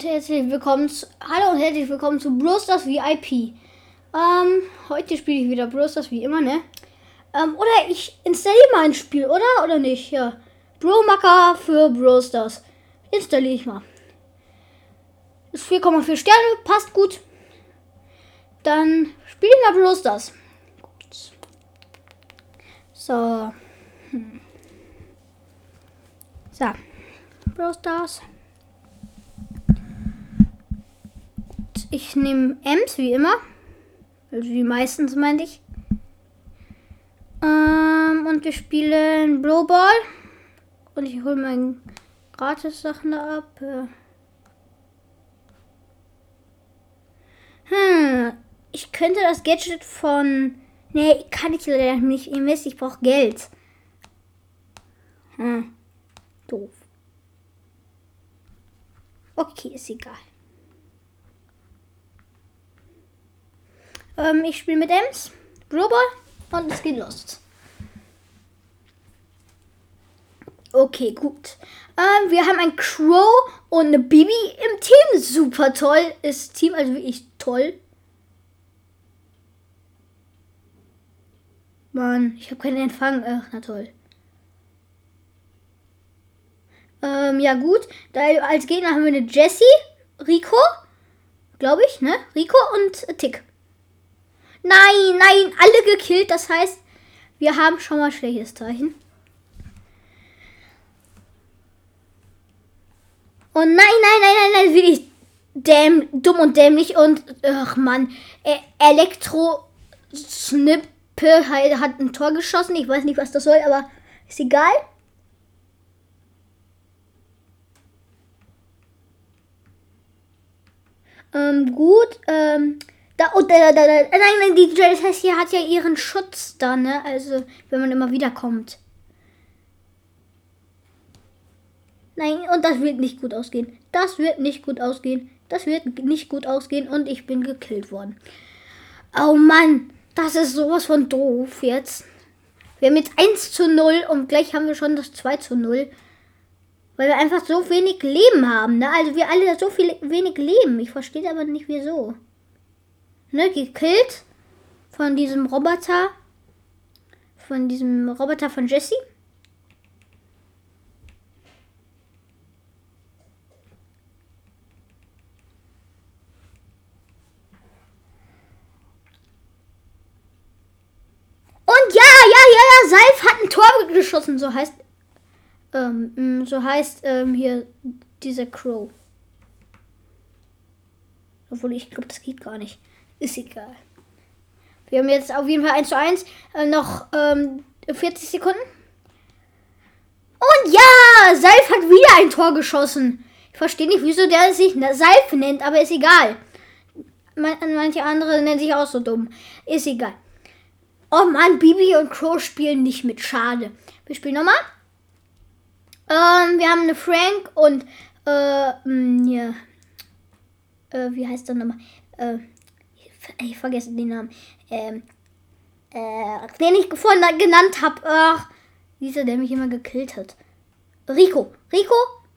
und herzlich willkommen zu, Hallo und herzlich willkommen zu Brawl Stars VIP. Ähm, heute spiele ich wieder Brawl Stars wie immer, ne? Ähm, oder ich installiere mal ein Spiel, oder? Oder nicht? Ja. Bro-Macker für Brawl Stars. Installiere ich mal. Ist 4,4 Sterne, passt gut. Dann spiele ich mal Brawl Stars. Gut. So. Hm. So. Brawl Stars. Ich nehme Ems wie immer. Also wie meistens meinte ich. Ähm, und wir spielen Blow Ball. Und ich hole meine Gratis-Sachen da ab. Ja. Hm, ich könnte das Gadget von. Nee, kann ich leider nicht. Ihr wisst, ich brauche Geld. Hm, doof. Okay, ist egal. Ähm, ich spiele mit Ems, Global und es geht los. Okay, gut. Ähm, wir haben ein Crow und eine Bibi im Team. Super toll ist Team, also wirklich toll. Mann, ich habe keinen Empfang. Ach, na toll. Ähm, ja gut. Da als Gegner haben wir eine Jessie, Rico, glaube ich, ne? Rico und Tick. Nein, nein, alle gekillt. Das heißt, wir haben schon mal schlechtes Zeichen. Und nein, nein, nein, nein, nein, wirklich däm, dumm und dämlich und ach man, e Elektro Snippe hat ein Tor geschossen. Ich weiß nicht, was das soll, aber ist egal. Ähm, gut, ähm, da, oh, da, da, da, nein, nein, die hier hat ja ihren Schutz da, ne? Also, wenn man immer wieder kommt. Nein, und das wird nicht gut ausgehen. Das wird nicht gut ausgehen. Das wird nicht gut ausgehen und ich bin gekillt worden. Oh Mann, das ist sowas von doof jetzt. Wir haben jetzt 1 zu 0 und gleich haben wir schon das 2 zu 0. Weil wir einfach so wenig Leben haben. Ne? Also wir alle so viel wenig Leben. Ich verstehe aber nicht wieso ne, gekillt von diesem Roboter, von diesem Roboter von Jesse. Und ja, ja, ja, ja, Seif hat ein Tor geschossen, so heißt, ähm, so heißt ähm, hier dieser Crow. Obwohl ich glaube, das geht gar nicht. Ist egal. Wir haben jetzt auf jeden Fall 1 zu 1. Äh, noch ähm, 40 Sekunden. Und ja, Seif hat wieder ein Tor geschossen. Ich verstehe nicht, wieso der sich Seif nennt, aber ist egal. Manche andere nennen sich auch so dumm. Ist egal. Oh Mann, Bibi und Crow spielen nicht mit. Schade. Wir spielen nochmal. Ähm, wir haben eine Frank und, äh, mh, ja. Äh, wie heißt der nochmal? Äh, ich vergesse den Namen, ähm, äh, den ich vorhin genannt habe. Ach, dieser, der mich immer gekillt hat. Rico. Rico?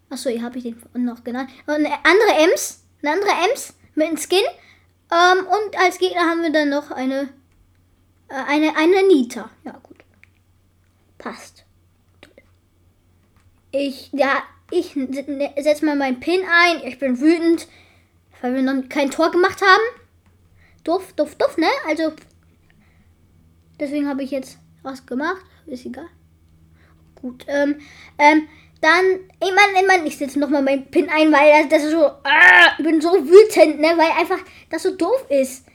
Achso, hier habe ich den noch genannt. Und eine andere Ems. Eine andere Ems mit einem Skin. Ähm, und als Gegner haben wir dann noch eine, äh, eine, eine Nita. Ja, gut. Passt. Ich, ja, ich setze mal meinen Pin ein. Ich bin wütend, weil wir noch kein Tor gemacht haben. Duft, duft, duft, ne? Also, deswegen habe ich jetzt was gemacht. Ist egal. Gut, ähm, ähm, dann, ich meine, ich, mein, ich setze nochmal meinen Pin ein, weil das, das ist so, ah, ich bin so wütend, ne? Weil einfach das so doof ist.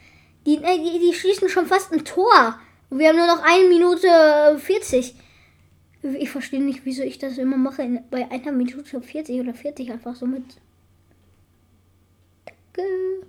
Die, ne, die, die schießen schon fast ein Tor. Und wir haben nur noch eine Minute 40. Ich verstehe nicht, wieso ich das immer mache. Bei einer Minute 40 oder 40 einfach so mit. Danke.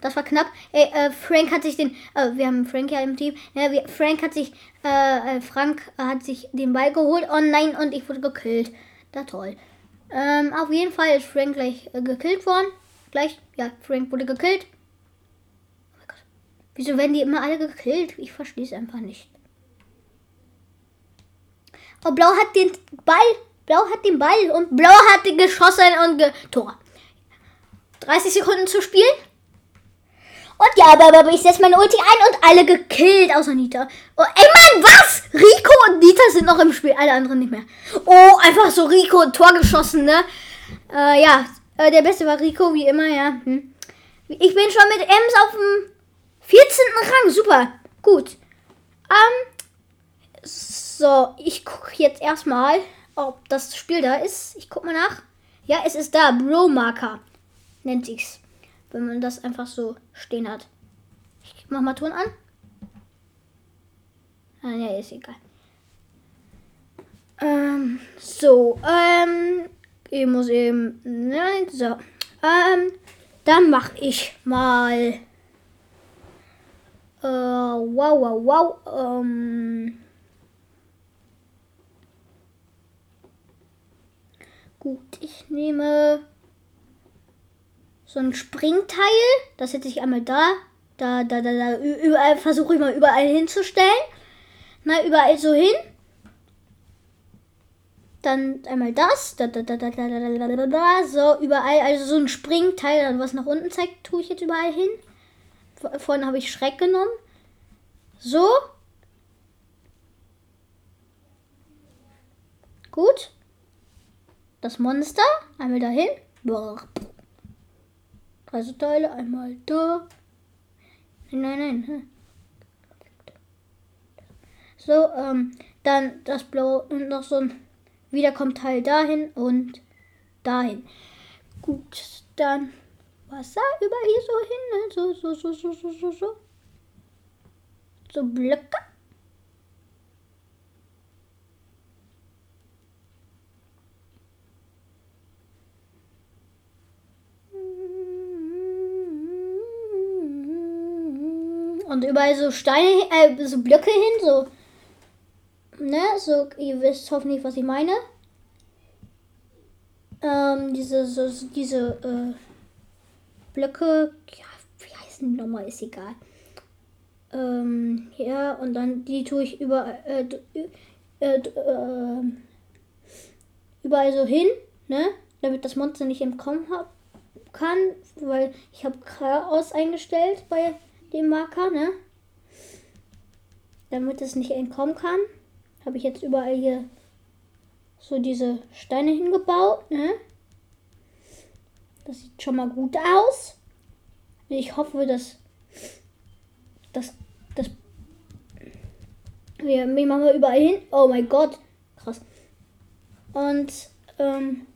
Das war knapp. Ey, äh, Frank hat sich den. Äh, wir haben Frank ja im Team. Ja, wir, Frank hat sich. Äh, äh Frank hat sich den Ball geholt. Oh nein, und ich wurde gekillt. Da toll. Ähm, auf jeden Fall ist Frank gleich äh, gekillt worden. Gleich. Ja, Frank wurde gekillt. Oh mein Gott. Wieso werden die immer alle gekillt? Ich verstehe es einfach nicht. Oh, Blau hat den Ball. Blau hat den Ball und Blau hat geschossen und ge Tor. 30 Sekunden zu spielen. Und ja, aber ich setze meine Ulti ein und alle gekillt, außer Nita. Oh, ey, Mann, was? Rico und Nita sind noch im Spiel, alle anderen nicht mehr. Oh, einfach so Rico ein Tor geschossen, ne? Äh, ja, äh, der Beste war Rico, wie immer, ja. Hm. Ich bin schon mit Ems auf dem 14. Rang, super, gut. Ähm, so, ich gucke jetzt erstmal, ob das Spiel da ist. Ich gucke mal nach. Ja, es ist da, Bro-Marker nennt sich's wenn man das einfach so stehen hat. Ich mach mal Ton an. Ah, ja, ist egal. Ähm, so, ähm, ich muss eben, nein, so, ähm, dann mach ich mal, äh, wow, wow, wow, ähm, gut, ich nehme so ein Springteil. Das setze ich einmal da. Da, da, da, da. Überall versuche ich mal überall hinzustellen. Na, überall so hin. Dann einmal das. Da, da, da, da, da, da, da, da, So, überall. Also so ein Springteil, was nach unten zeigt, tue ich jetzt überall hin. Vorhin habe ich Schreck genommen. So. Gut. Das Monster. Einmal dahin. Boah. Reiseteile einmal da. Nein, nein, nein. So, ähm, dann das blaue und noch so ein Wiederkommt-Teil dahin und dahin. Gut, dann Wasser über hier so hin, ne? so, so, so, so, so, so, so. So Blöcke. Und überall so Steine, äh, so Blöcke hin, so. Ne, so, ihr wisst hoffentlich, was ich meine. Ähm, diese, so, diese, äh, Blöcke, ja, wie heißen die nochmal, ist egal. Ähm, ja, und dann die tue ich überall, äh, äh, äh, überall so hin, ne, damit das Monster nicht entkommen hab, kann, weil ich habe Chaos eingestellt bei den Marker, ne? Damit es nicht entkommen kann, habe ich jetzt überall hier so diese Steine hingebaut, ne? Das sieht schon mal gut aus. Ich hoffe, dass das das wir machen wir überall hin. Oh mein Gott, krass. Und ähm,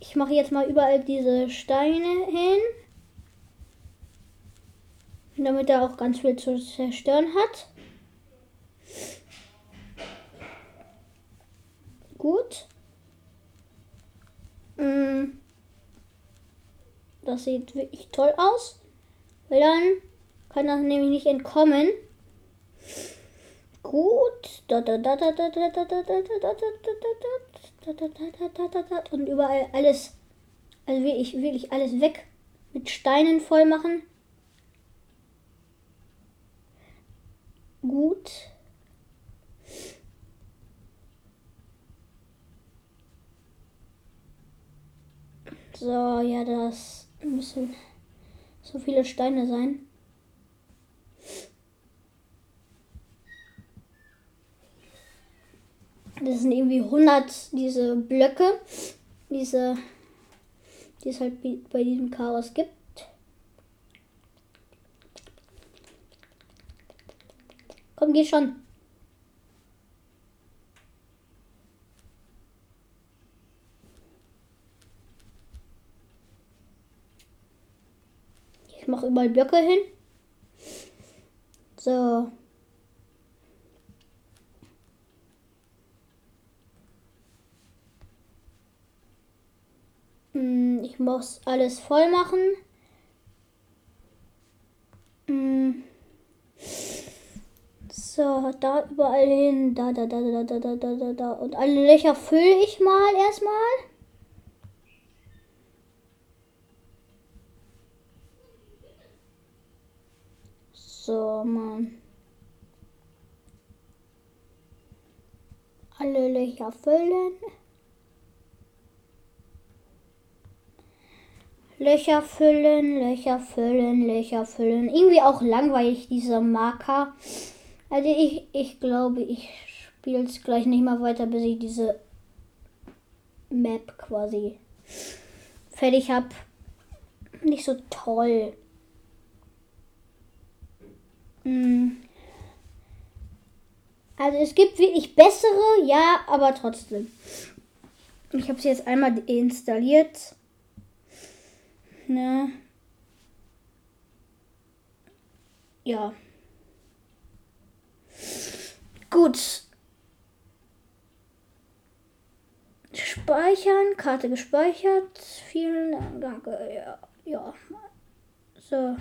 ich mache jetzt mal überall diese Steine hin damit er auch ganz viel zu zerstören hat. Gut. Mm. Das sieht wirklich toll aus. Weil dann kann das nämlich nicht entkommen. Gut. Und überall alles, also wirklich, wirklich alles weg mit Steinen voll machen. Gut. So, ja, das müssen so viele Steine sein. Das sind irgendwie 100 diese Blöcke, diese, die es halt bei diesem Chaos gibt. Komm, geh schon. Ich mache überall Blöcke hin. So. Hm, ich muss alles voll machen. So, da überall hin. Da, da, da, da, da, da, da, da, da. Und alle Löcher fülle ich mal erstmal. So, Mann. Alle Löcher füllen. Löcher füllen, Löcher füllen, Löcher füllen. Irgendwie auch langweilig, dieser Marker. Also ich, ich glaube, ich spiele es gleich nicht mal weiter, bis ich diese Map quasi fertig habe. Nicht so toll. Hm. Also es gibt wirklich bessere, ja, aber trotzdem. Ich habe es jetzt einmal installiert. Ne? Ja. Gut. Speichern, Karte gespeichert. Vielen Dank. Ja, ja. So.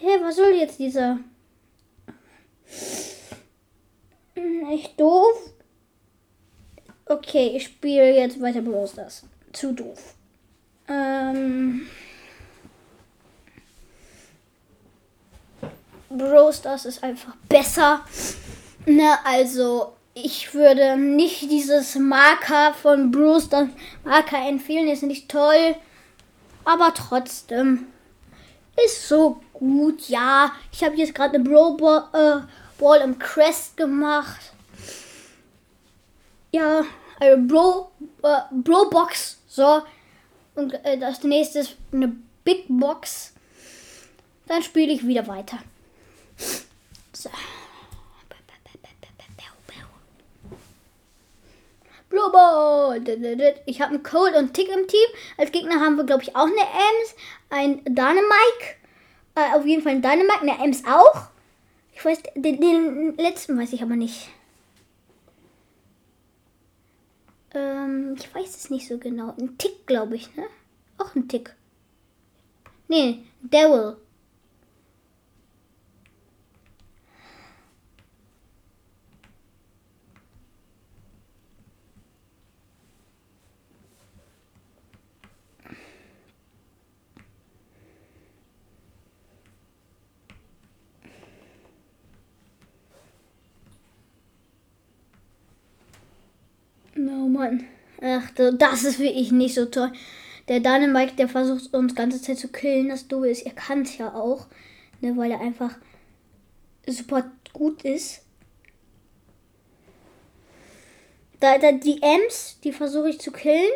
Hey, was soll jetzt dieser? Hm, echt doof. Okay, ich spiele jetzt weiter bloß das. Zu doof. Ähm. Bros Stars ist einfach besser. Ne, also ich würde nicht dieses Marker von Bros Stars Marker empfehlen, ist nicht toll, aber trotzdem ist so gut. Ja, ich habe jetzt gerade eine Bro Ball, äh, Ball im Crest gemacht. Ja, also Bro, äh, Bro Box. So. Und äh, das nächste ist eine Big Box. Dann spiele ich wieder weiter. So. Blue Ball. Ich habe einen Cold und Tick im Team. Als Gegner haben wir, glaube ich, auch eine Ems, ein Dynamike. Äh, auf jeden Fall ein Dynamike, eine Ems auch. Ich weiß, den, den letzten weiß ich aber nicht. Ähm, ich weiß es nicht so genau. Ein Tick, glaube ich, ne? Auch ein Tick. Nee, Devil. Oh Mann. Ach, das ist wirklich nicht so toll. Der Dynamite, der versucht uns ganze Zeit zu killen. Das Doofe ist, er kann es ja auch. Ne, weil er einfach super gut ist. Da, da die Ems, die versuche ich zu killen.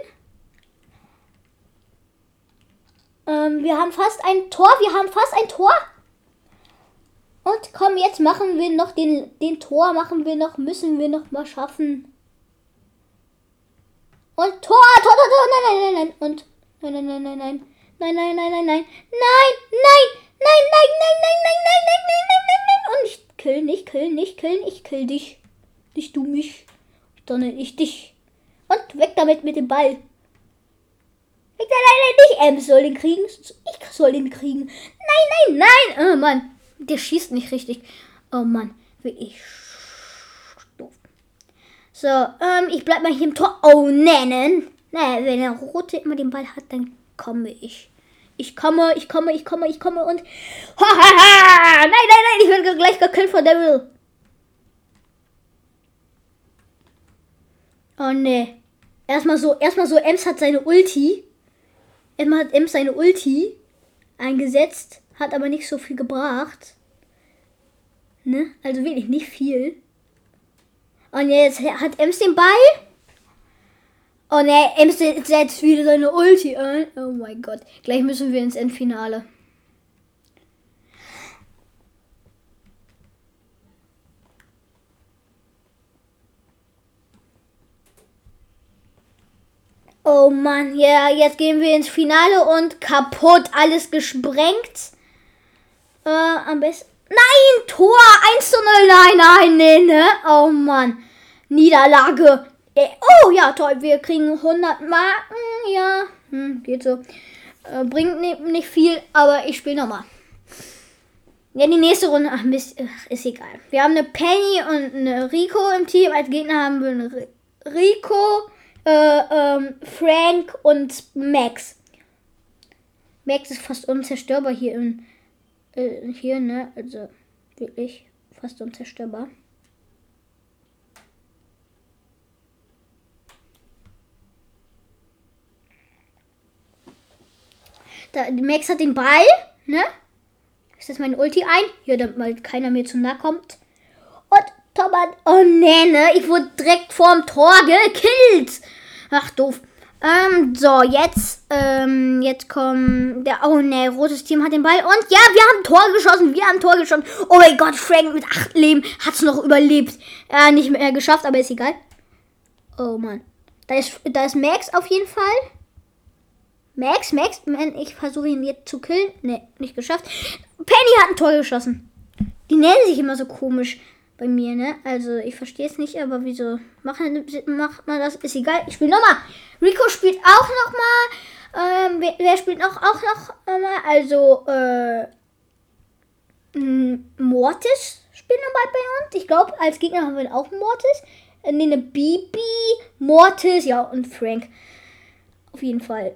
Ähm, wir haben fast ein Tor. Wir haben fast ein Tor. Und komm, jetzt machen wir noch den, den Tor. Machen wir noch, müssen wir noch mal schaffen. Und Tor, Tor, Tor, Tor, nein, nein, nein, nein. Und nein, nein, nein, nein, nein. Nein, nein, nein, nein, nein. Nein, nein, nein, nein, nein, nein, nein, nein, nein, nein, nein, nein, nein. Und ich kill nicht, kill nicht, kill, ich kill dich. Nicht du mich, sondern ich dich. Und weg damit mit dem Ball. Weg da, nein, nein, nicht Ems soll den kriegen. Ich soll den kriegen. Nein, nein, nein. Oh Mann, der schießt nicht richtig. Oh Mann, wie ich so, ähm, ich bleib mal hier im Tor. Oh, nennen. Naja, wenn der Rote immer den Ball hat, dann komme ich. Ich komme, ich komme, ich komme, ich komme und. Ha, ha, ha! Nein, nein, nein, ich werde gleich gekillt von Devil. Oh ne. Erstmal so, erstmal so, Ems hat seine Ulti. Emma hat Ems seine Ulti eingesetzt, hat aber nicht so viel gebracht. Ne? Also wirklich nicht viel. Und jetzt hat Ems den Ball. Oh ne, Ems setzt wieder seine Ulti ein. Oh mein Gott. Gleich müssen wir ins Endfinale. Oh Mann, ja, jetzt gehen wir ins Finale und kaputt, alles gesprengt. Äh, am besten. Nein, Tor 1 zu 0. Nein, nein, nein, ne? Oh Mann. Niederlage. Äh, oh ja, toll. Wir kriegen 100 Marken. Ja, hm, geht so. Äh, bringt nicht viel, aber ich spiele nochmal. Ja, die nächste Runde, ach Mist, ist egal. Wir haben eine Penny und eine Rico im Team. Als Gegner haben wir eine Rico, äh, ähm, Frank und Max. Max ist fast unzerstörbar hier in, äh, hier, ne? Also wirklich fast unzerstörbar. Da, Max hat den Ball, ne? Ich setze meine Ulti ein. Hier, damit keiner mir zu nahe kommt. Und Thomas. Oh nee, ne? Ich wurde direkt vorm Tor gekillt. Ach, doof. Ähm, so, jetzt, ähm, jetzt kommt der, oh ne, rotes Team hat den Ball und ja, wir haben Tor geschossen, wir haben Tor geschossen. Oh mein Gott, Frank mit acht Leben hat es noch überlebt. Ja, nicht mehr geschafft, aber ist egal. Oh Mann. Da ist, da ist Max auf jeden Fall. Max, Max, man, ich versuche ihn jetzt zu killen. Ne, nicht geschafft. Penny hat ein Tor geschossen. Die nennen sich immer so komisch bei mir, ne? Also ich verstehe es nicht, aber wieso machen, macht man das? Ist egal. Ich spiele nochmal. Rico spielt auch nochmal. Ähm, wer, wer, spielt auch, auch noch mal? Also, äh, Mortis spielt nochmal bei uns. Ich glaube, als Gegner haben wir auch Mortis. Äh, ne, Bibi, Mortis, ja, und Frank. Auf jeden Fall.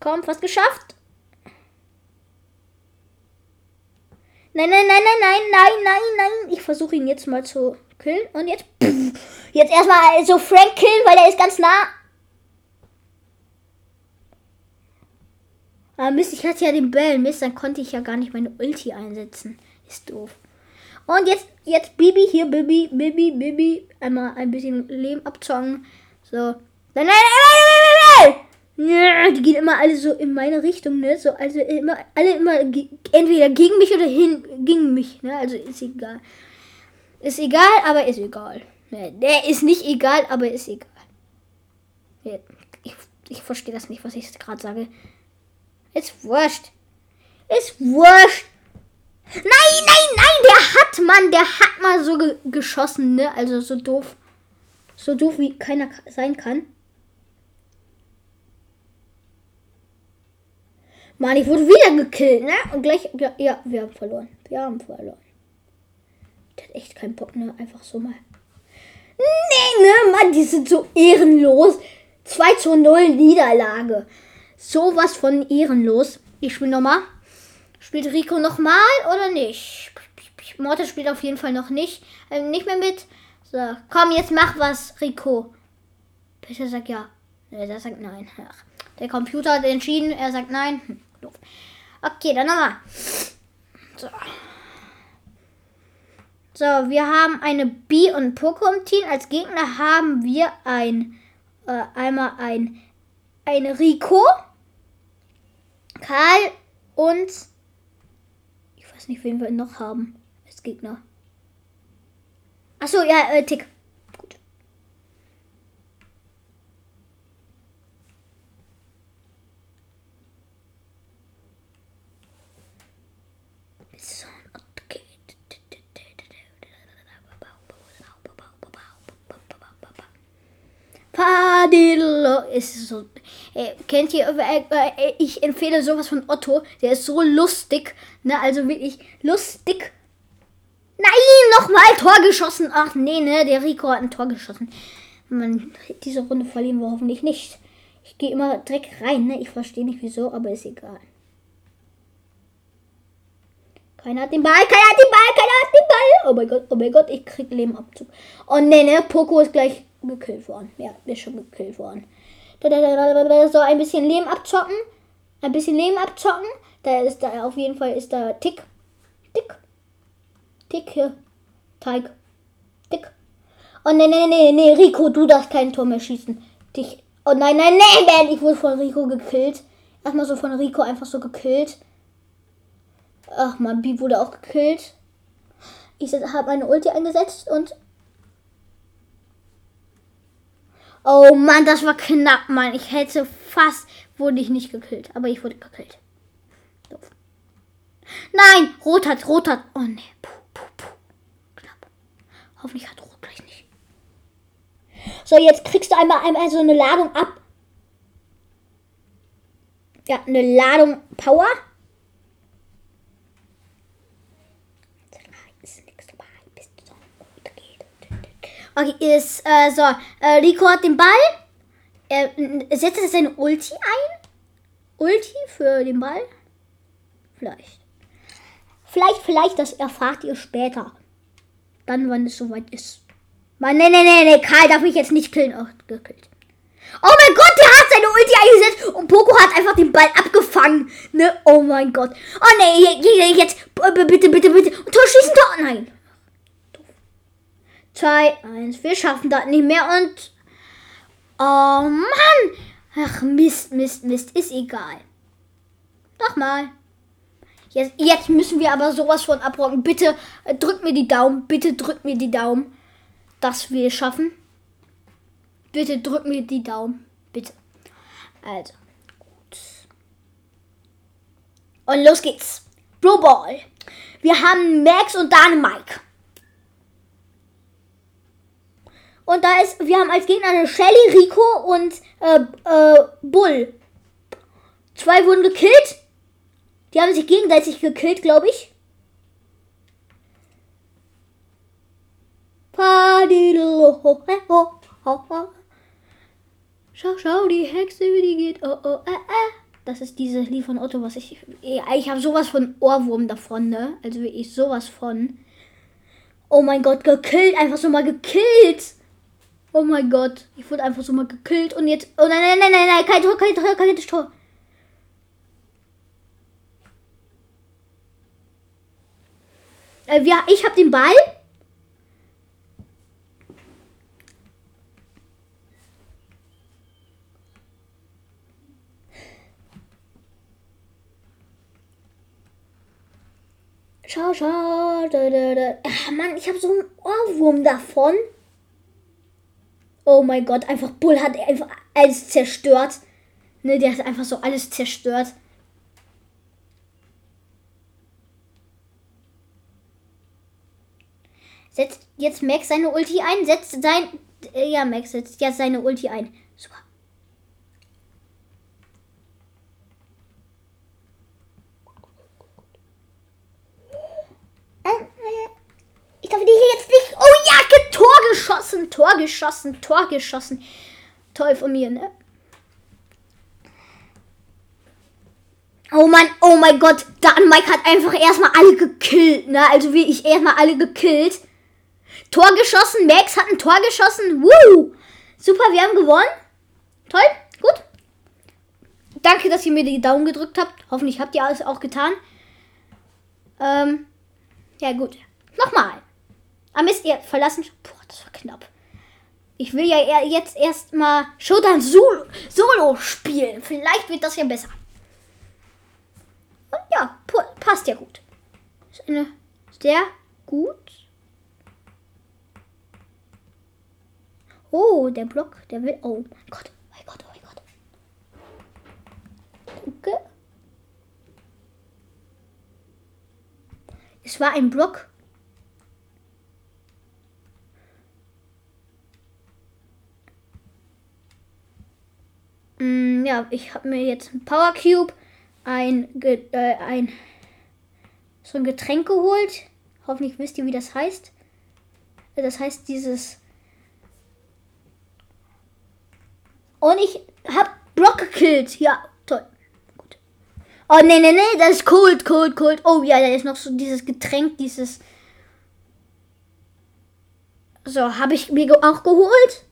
Komm, fast geschafft. Nein, nein, nein, nein, nein, nein, nein, nein. Ich versuche ihn jetzt mal zu killen. Und jetzt. Pff, jetzt erstmal so Frank killen, weil er ist ganz nah. Ah, Mist, ich hatte ja den Bell. Mist, dann konnte ich ja gar nicht meine Ulti einsetzen. Ist doof. Und jetzt, jetzt Bibi, hier, Bibi, Bibi, Bibi. Einmal ein bisschen Leben abzocken. So. Nein, nein, nein, nein, nein, nein. Ja, die gehen immer alle so in meine Richtung, ne? So, also immer, alle immer entweder gegen mich oder hin gegen mich, ne? Also ist egal. Ist egal, aber ist egal. Ne, der ist nicht egal, aber ist egal. Ja, ich, ich verstehe das nicht, was ich gerade sage. Ist wurscht. Ist wurscht. Nein, nein, nein, der hat man, der hat mal so ge geschossen, ne? Also so doof. So doof wie keiner sein kann. Mann, ich wurde wieder gekillt, ne? Und gleich, ja, ja, wir haben verloren. Wir haben verloren. Ich hatte echt keinen Bock, ne? Einfach so mal. Nee, ne, Mann, die sind so ehrenlos. 2 zu 0 Niederlage. Sowas von ehrenlos. Ich spiele nochmal. Spielt Rico nochmal oder nicht? Mortis spielt auf jeden Fall noch nicht. Äh, nicht mehr mit. So, komm, jetzt mach was, Rico. Bitte sag ja. Nee, der sagt nein. Ach, der Computer hat entschieden, er sagt nein. Hm. Doof. Okay, dann nochmal. So. So, wir haben eine B und Pokémon Team. Als Gegner haben wir ein äh, einmal ein ein Rico, Karl und ich weiß nicht, wen wir noch haben als Gegner. Achso, ja, äh, Tick. Padillo ist so. Äh, kennt ihr, äh, äh, ich empfehle sowas von Otto. Der ist so lustig. Ne, also wirklich lustig. Nein, nochmal Tor geschossen. Ach nee, ne, der Rico hat ein Tor geschossen. Man, diese Runde verlieren wir hoffentlich nicht. Ich gehe immer direkt rein, ne? Ich verstehe nicht wieso, aber ist egal. Keiner hat den Ball, keiner hat den Ball, keiner hat den Ball. Oh mein Gott, oh mein Gott, ich krieg Lebenabzug. Oh ne, ne, Poco ist gleich gekillt worden. Ja, ist schon gekillt worden. So, ein bisschen Leben abzocken. Ein bisschen Leben abzocken. Da ist da auf jeden Fall ist da Tick. Tick. Tick hier. Teig. Tick. Oh ne, ne, ne, ne, Rico, du darfst kein Tor mehr schießen. Dich. Oh nein, nein, nein, man, ich wurde von Rico gekillt. Erstmal so von Rico einfach so gekillt. Ach man, Bi wurde auch gekillt. Ich habe meine Ulti eingesetzt und Oh Mann, das war knapp, Mann. Ich hätte fast, wurde ich nicht gekillt. Aber ich wurde gekillt. Doof. Nein, Rot hat, Rot hat. Oh ne, puh, puh, puh. Knapp. Hoffentlich hat Rot gleich nicht. So, jetzt kriegst du einmal, einmal so eine Ladung ab. Ja, eine Ladung Power. Okay, ist, äh, so. Äh, Rico hat den Ball. Er äh, setzt er seine Ulti ein. Ulti für den Ball? Vielleicht. Vielleicht, vielleicht, das erfahrt ihr später. Dann, wann es soweit ist. Mann, nee, nee, nee, nee, Karl darf mich jetzt nicht killen. Oh, gekillt. Oh mein Gott, der hat seine Ulti eingesetzt und Poco hat einfach den Ball abgefangen. Ne? Oh mein Gott. Oh nee, jetzt, bitte, bitte, bitte. Tor schießen, Tor. Nein. 2, 1. Wir schaffen das nicht mehr und. Oh Mann! Ach, Mist, Mist, Mist. Ist egal. Nochmal. Jetzt, jetzt müssen wir aber sowas von abrocken. Bitte äh, drückt mir die Daumen. Bitte drückt mir die Daumen, dass wir es schaffen. Bitte drückt mir die Daumen. Bitte. Also. Gut. Und los geht's. Blue Ball. Wir haben Max und Dynamike. Und da ist, wir haben als Gegner eine Shelly, Rico und äh, äh, Bull. Zwei wurden gekillt. Die haben sich gegenseitig gekillt, glaube ich. Schau, schau, die Hexe, wie die geht. Oh, oh, äh, äh. Das ist dieses Lied von Otto, was ich. Ich habe sowas von Ohrwurm davon, ne? Also ich sowas von. Oh mein Gott, gekillt. Einfach so mal gekillt. Oh mein Gott. Ich wurde einfach so mal gekillt und jetzt. Oh nein, nein, nein, nein, nein. Kein Tor, kein Tor, kein Tor. Äh, wir, ich habe den Ball. Schau, schau. Da, da, da. Ach, Mann, ich habe so einen Ohrwurm davon. Oh mein Gott, einfach Bull hat einfach alles zerstört. Ne, der hat einfach so alles zerstört. Setzt jetzt Max seine Ulti ein. Setzt sein. Äh, ja, Max setzt jetzt seine Ulti ein. Super. Ähm, äh, ich darf die hier jetzt nicht. Oh ja, Tor Tor geschossen, Tor geschossen. Toll von mir, ne? Oh Mann, oh mein Gott, Dan Mike hat einfach erstmal alle gekillt, ne? Also wie ich erstmal alle gekillt. Tor geschossen. Max hat ein Tor geschossen. Woo! Super, wir haben gewonnen. Toll, gut. Danke, dass ihr mir die Daumen gedrückt habt. Hoffentlich habt ihr alles auch getan. Ähm, ja gut. Nochmal. Aber Mist, ihr verlassen. Boah, das war knapp. Ich will ja jetzt erstmal Showdown Solo, Solo spielen. Vielleicht wird das ja besser. Und ja, passt ja gut. Ist eine sehr gut Oh, der Block, der will. Oh mein Gott, oh mein Gott, oh mein Gott. Gucke. Es war ein Block. Mm, ja, ich habe mir jetzt ein Power Cube, ein, äh, ein so ein Getränk geholt. Hoffentlich wisst ihr, wie das heißt. Das heißt dieses Und ich hab Brock gekillt. Ja, toll. Gut. Oh, nee, nee, nee, das ist cold, cold, cold. Oh, ja, da ist noch so dieses Getränk, dieses... So, habe ich mir auch geholt?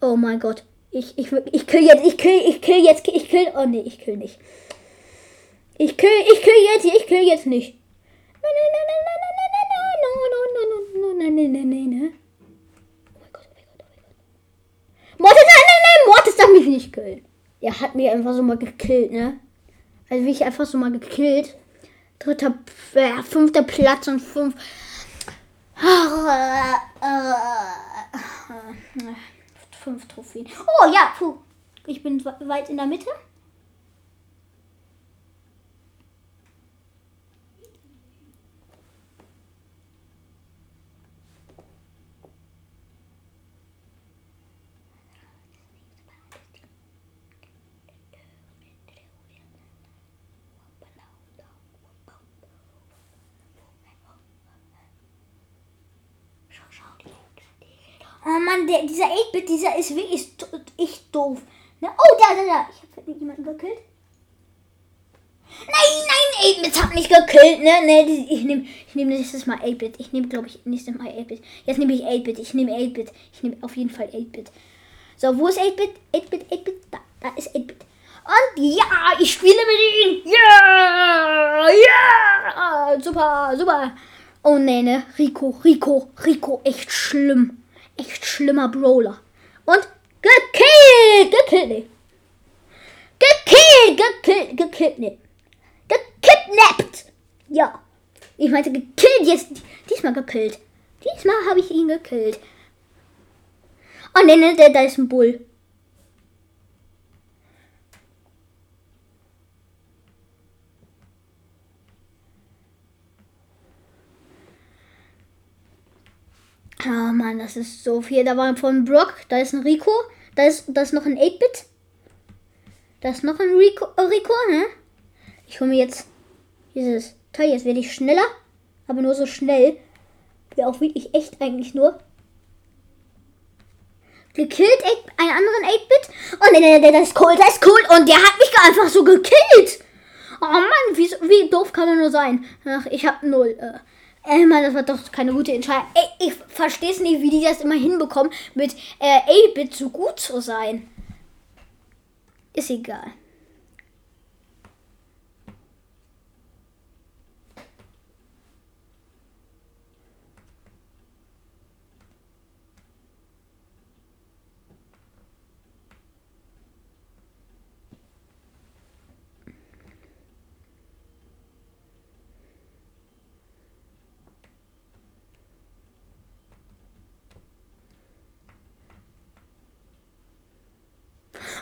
Oh mein Gott. Ich, ich, ich kill jetzt, ich kill, ich kill jetzt, ich kill. Oh nee, ich kill nicht. Ich kill, ich kill jetzt, ich kill jetzt nicht. Nein, nein, nein, nein, nein, nein, nein, nein, nein, nein, nein, nein, nein, nein, nein, nein, nein. Mortis, nein, nein, nein, Mortis darf mich nicht killen. Er hat mich einfach so mal gekillt, ne? Also wie ich einfach so mal gekillt. Dritter, äh, fünfter Platz und fünf. Fünf Trophäen. Oh ja, puh. Ich bin weit in der Mitte. Mann, der, dieser 8-Bit, dieser ist wirklich echt doof. Ne? Oh, da, da, da. Ich habe jemanden gekillt. Nein, nein, 8-Bit hat mich gekillt, ne? Ne, ich nehme ich nehm nächstes Mal 8-Bit. Ich nehme, glaube ich, nächstes Mal 8-Bit. Jetzt nehme ich 8-Bit. Ich nehme 8-Bit. Ich nehme auf jeden Fall 8-Bit. So, wo ist 8-Bit? 8-Bit, 8-Bit. Da, da ist 8-Bit. Und ja, ich spiele mit ihm. Ja, ja. Super, super. Oh nee, ne? Rico, Rico, Rico. Echt schlimm. Echt schlimmer Brawler. Und gekillt. Gekillt, ne? Gekillt, gekillt, gekillt, ne? Gekidnappt. Ja. Ich meinte gekillt, jetzt. Diesmal gekillt. Diesmal habe ich ihn gekillt. Oh ne, ne, da ist ein Bull. Oh Mann, das ist so viel. Da war von Brock, da ist ein Rico, da ist, da ist noch ein 8-Bit. Da ist noch ein Rico, äh, Rico, ne? Ich hole mir jetzt dieses Teil. Jetzt werde ich schneller, aber nur so schnell. Wie auch wirklich echt eigentlich nur. Gekillt, einen anderen 8-Bit. Und der, der, der ist cool, der ist cool. Und der hat mich einfach so gekillt. Oh Mann, wie, wie doof kann man nur sein? Ach, ich habe null. Äh, Ey, Mann, das war doch keine gute Entscheidung. Ey, ich verstehe es nicht, wie die das immer hinbekommen, mit äh, 8-Bit so gut zu sein. Ist egal.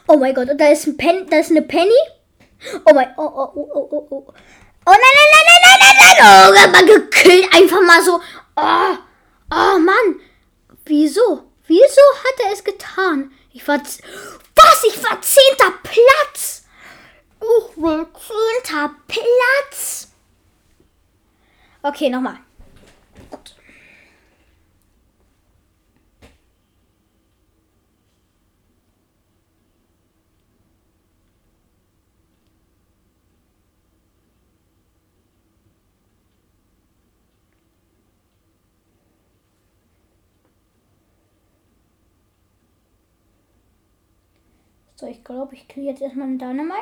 Oh mein Gott, und da ist, ein Pen, da ist eine Penny. Oh mein, oh, oh, oh, oh, oh, oh. Oh nein, nein, nein, nein, nein, nein, nein. Oh, man gekillt. Einfach mal so. Oh, oh Mann. Wieso? Wieso hat er es getan? Ich war, was? Ich war zehnter Platz. Ich war zehnter Platz. Okay, nochmal. So, ich glaube, ich kriege jetzt erstmal einen Dynamite.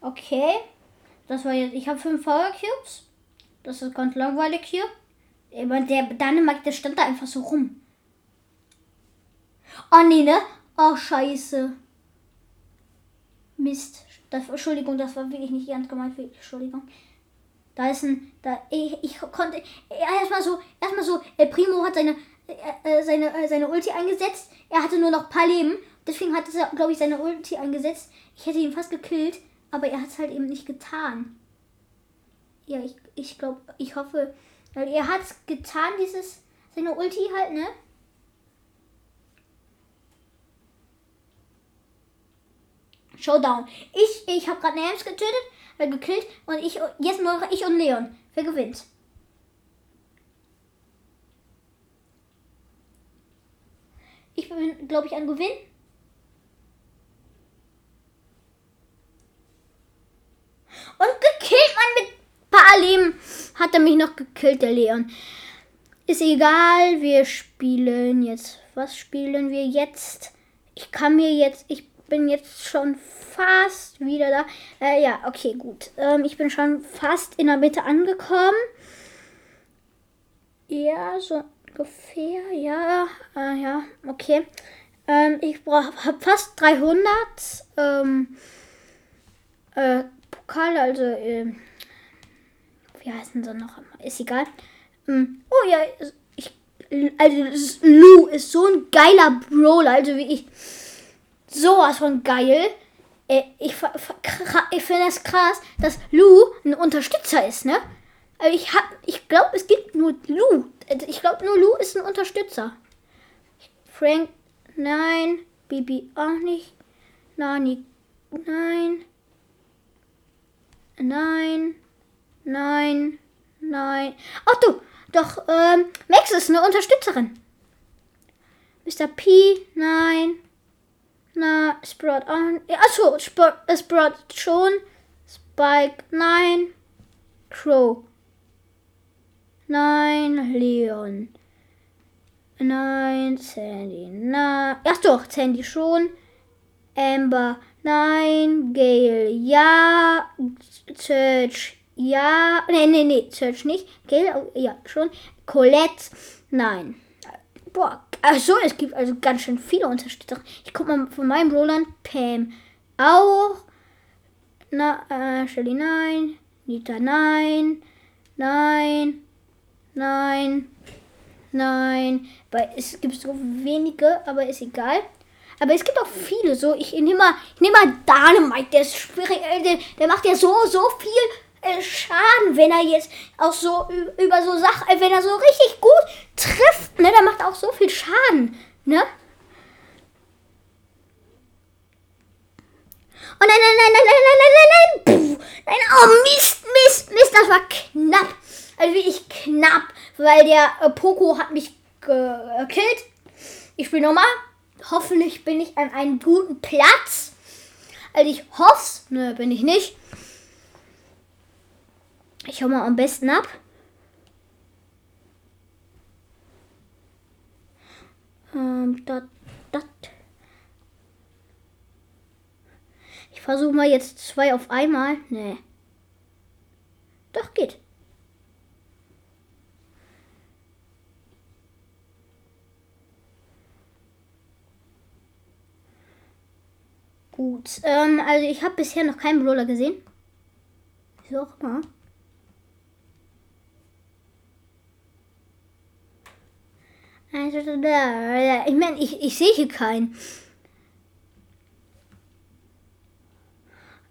Okay. Das war jetzt. Ich habe fünf Power Cubes. Das ist ganz langweilig hier. Aber der Dynamite, der stand da einfach so rum. Oh nee, ne? Oh, scheiße. Mist. Das, Entschuldigung, das war wirklich nicht ernst gemeint. Entschuldigung. Da ist ein, da, ich, ich konnte, erstmal so, erstmal so, El Primo hat seine, äh, seine, äh, seine Ulti eingesetzt. Er hatte nur noch ein paar Leben. Deswegen hat er, glaube ich, seine Ulti eingesetzt. Ich hätte ihn fast gekillt, aber er hat es halt eben nicht getan. Ja, ich, ich glaube, ich hoffe, weil er hat es getan, dieses, seine Ulti halt, ne? Showdown. Ich, ich habe gerade eine Ems getötet äh, gekillt und ich jetzt nur ich und Leon. Wer gewinnt? Ich bin, glaube ich, ein Gewinn. Und gekillt, man mit paar Leben hat er mich noch gekillt, der Leon. Ist egal, wir spielen jetzt. Was spielen wir jetzt? Ich kann mir jetzt, ich bin jetzt schon fast wieder da. Äh, ja, okay, gut. Ähm, ich bin schon fast in der Mitte angekommen. Ja, so ungefähr. Ja, äh, ja, okay. Ähm, ich habe fast 300 ähm, äh, Pokale, also, äh, wie heißen sie noch? Ist egal. Ähm, oh ja, ich, also Lou ist so ein geiler Brawler, also wie ich sowas von geil. Äh, ich, ich finde es krass, dass Lou ein Unterstützer ist, ne? Also ich hab, ich glaube, es gibt nur Lou. Also ich glaube, nur Lou ist ein Unterstützer. Frank, nein. Bibi auch nicht. Nani, nein. Nein. Nein. Nein. Ach du, doch, ähm, Max ist eine Unterstützerin. Mr. P, nein. Na, Sprout auch. Achso, Sprout, äh, Sprout schon. Spike, nein. Crow. Nein, Leon. Nein, Sandy. Na, ach doch, Sandy schon. Amber, nein. Gail, ja. Search, ja. Nee, nee, nee, Search nicht. Gail, oh, ja, schon. Colette, nein. Boah, achso, es gibt also ganz schön viele Unterstützer. Ich guck mal von meinem Roland. Pam auch. Na, äh, Shelly, nein. Nita, nein. Nein. Nein. Nein. Weil es gibt so wenige, aber ist egal. Aber es gibt auch viele. So, ich nehme mal, ich nehme mal Dynamite, der ist schwierig, der, der macht ja so, so viel äh, Schaden, wenn er jetzt auch so über so Sachen, äh, wenn er so richtig gut trifft, ne, der macht auch so viel Schaden, ne? Oh nein, nein, nein, nein, nein, nein, nein, nein, nein, Puh, nein, oh Mist, Mist, Mist, das war knapp. Also wirklich knapp, weil der äh, Poco hat mich gekillt. Ich spiele nochmal. Hoffentlich bin ich an einem guten Platz. Also ich hoffe, ne, bin ich nicht. Ich hau mal am besten ab. Ähm, dat, dat. Ich versuche mal jetzt zwei auf einmal. Nee. Doch, geht. Gut, ähm, also ich habe bisher noch keinen Brawler gesehen. Wieso auch immer. Ich meine, ich, ich sehe hier keinen.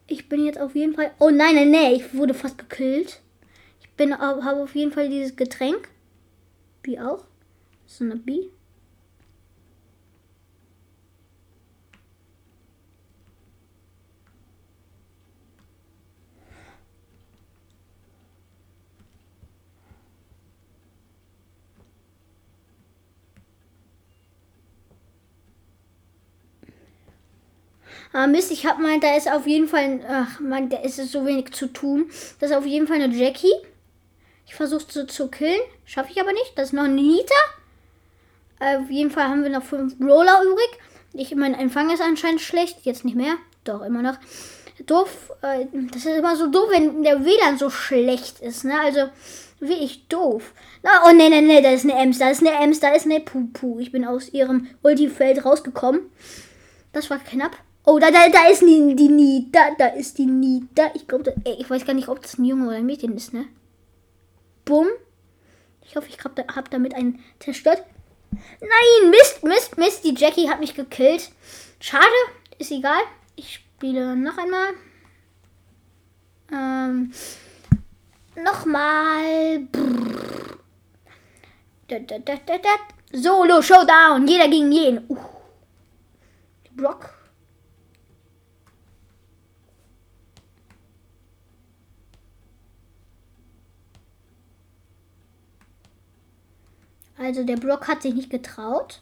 Ich bin jetzt auf jeden Fall. Oh nein, nein, nein, ich wurde fast gekillt. Ich bin habe auf jeden Fall dieses Getränk. Wie auch. So eine B. Ah, Mist, ich hab mal, da ist auf jeden Fall, ach man, da ist so wenig zu tun. Das ist auf jeden Fall eine Jackie. Ich versuche sie zu killen, schaffe ich aber nicht. Das ist noch eine Nita. Auf jeden Fall haben wir noch fünf Roller übrig. Ich, mein Empfang ist anscheinend schlecht, jetzt nicht mehr. Doch, immer noch. Doof, äh, das ist immer so doof, wenn der WLAN so schlecht ist, ne? Also, wie ich doof. Na, oh, ne, ne, ne, da ist eine Ems, da ist eine Ems, da ist eine Pupu. Ich bin aus ihrem Ulti-Feld rausgekommen. Das war knapp. Oh, da, da, da ist die, die Nita. Da ist die Nita. Ich glaube, ich weiß gar nicht, ob das ein Junge oder ein Mädchen ist, ne? Bumm. Ich hoffe, ich habe hab damit einen zerstört. Nein, Mist, Mist, Mist. Die Jackie hat mich gekillt. Schade, ist egal. Ich spiele noch einmal. Ähm, nochmal. Solo Showdown. Jeder gegen jeden. Uh. Brock Also der Brock hat sich nicht getraut.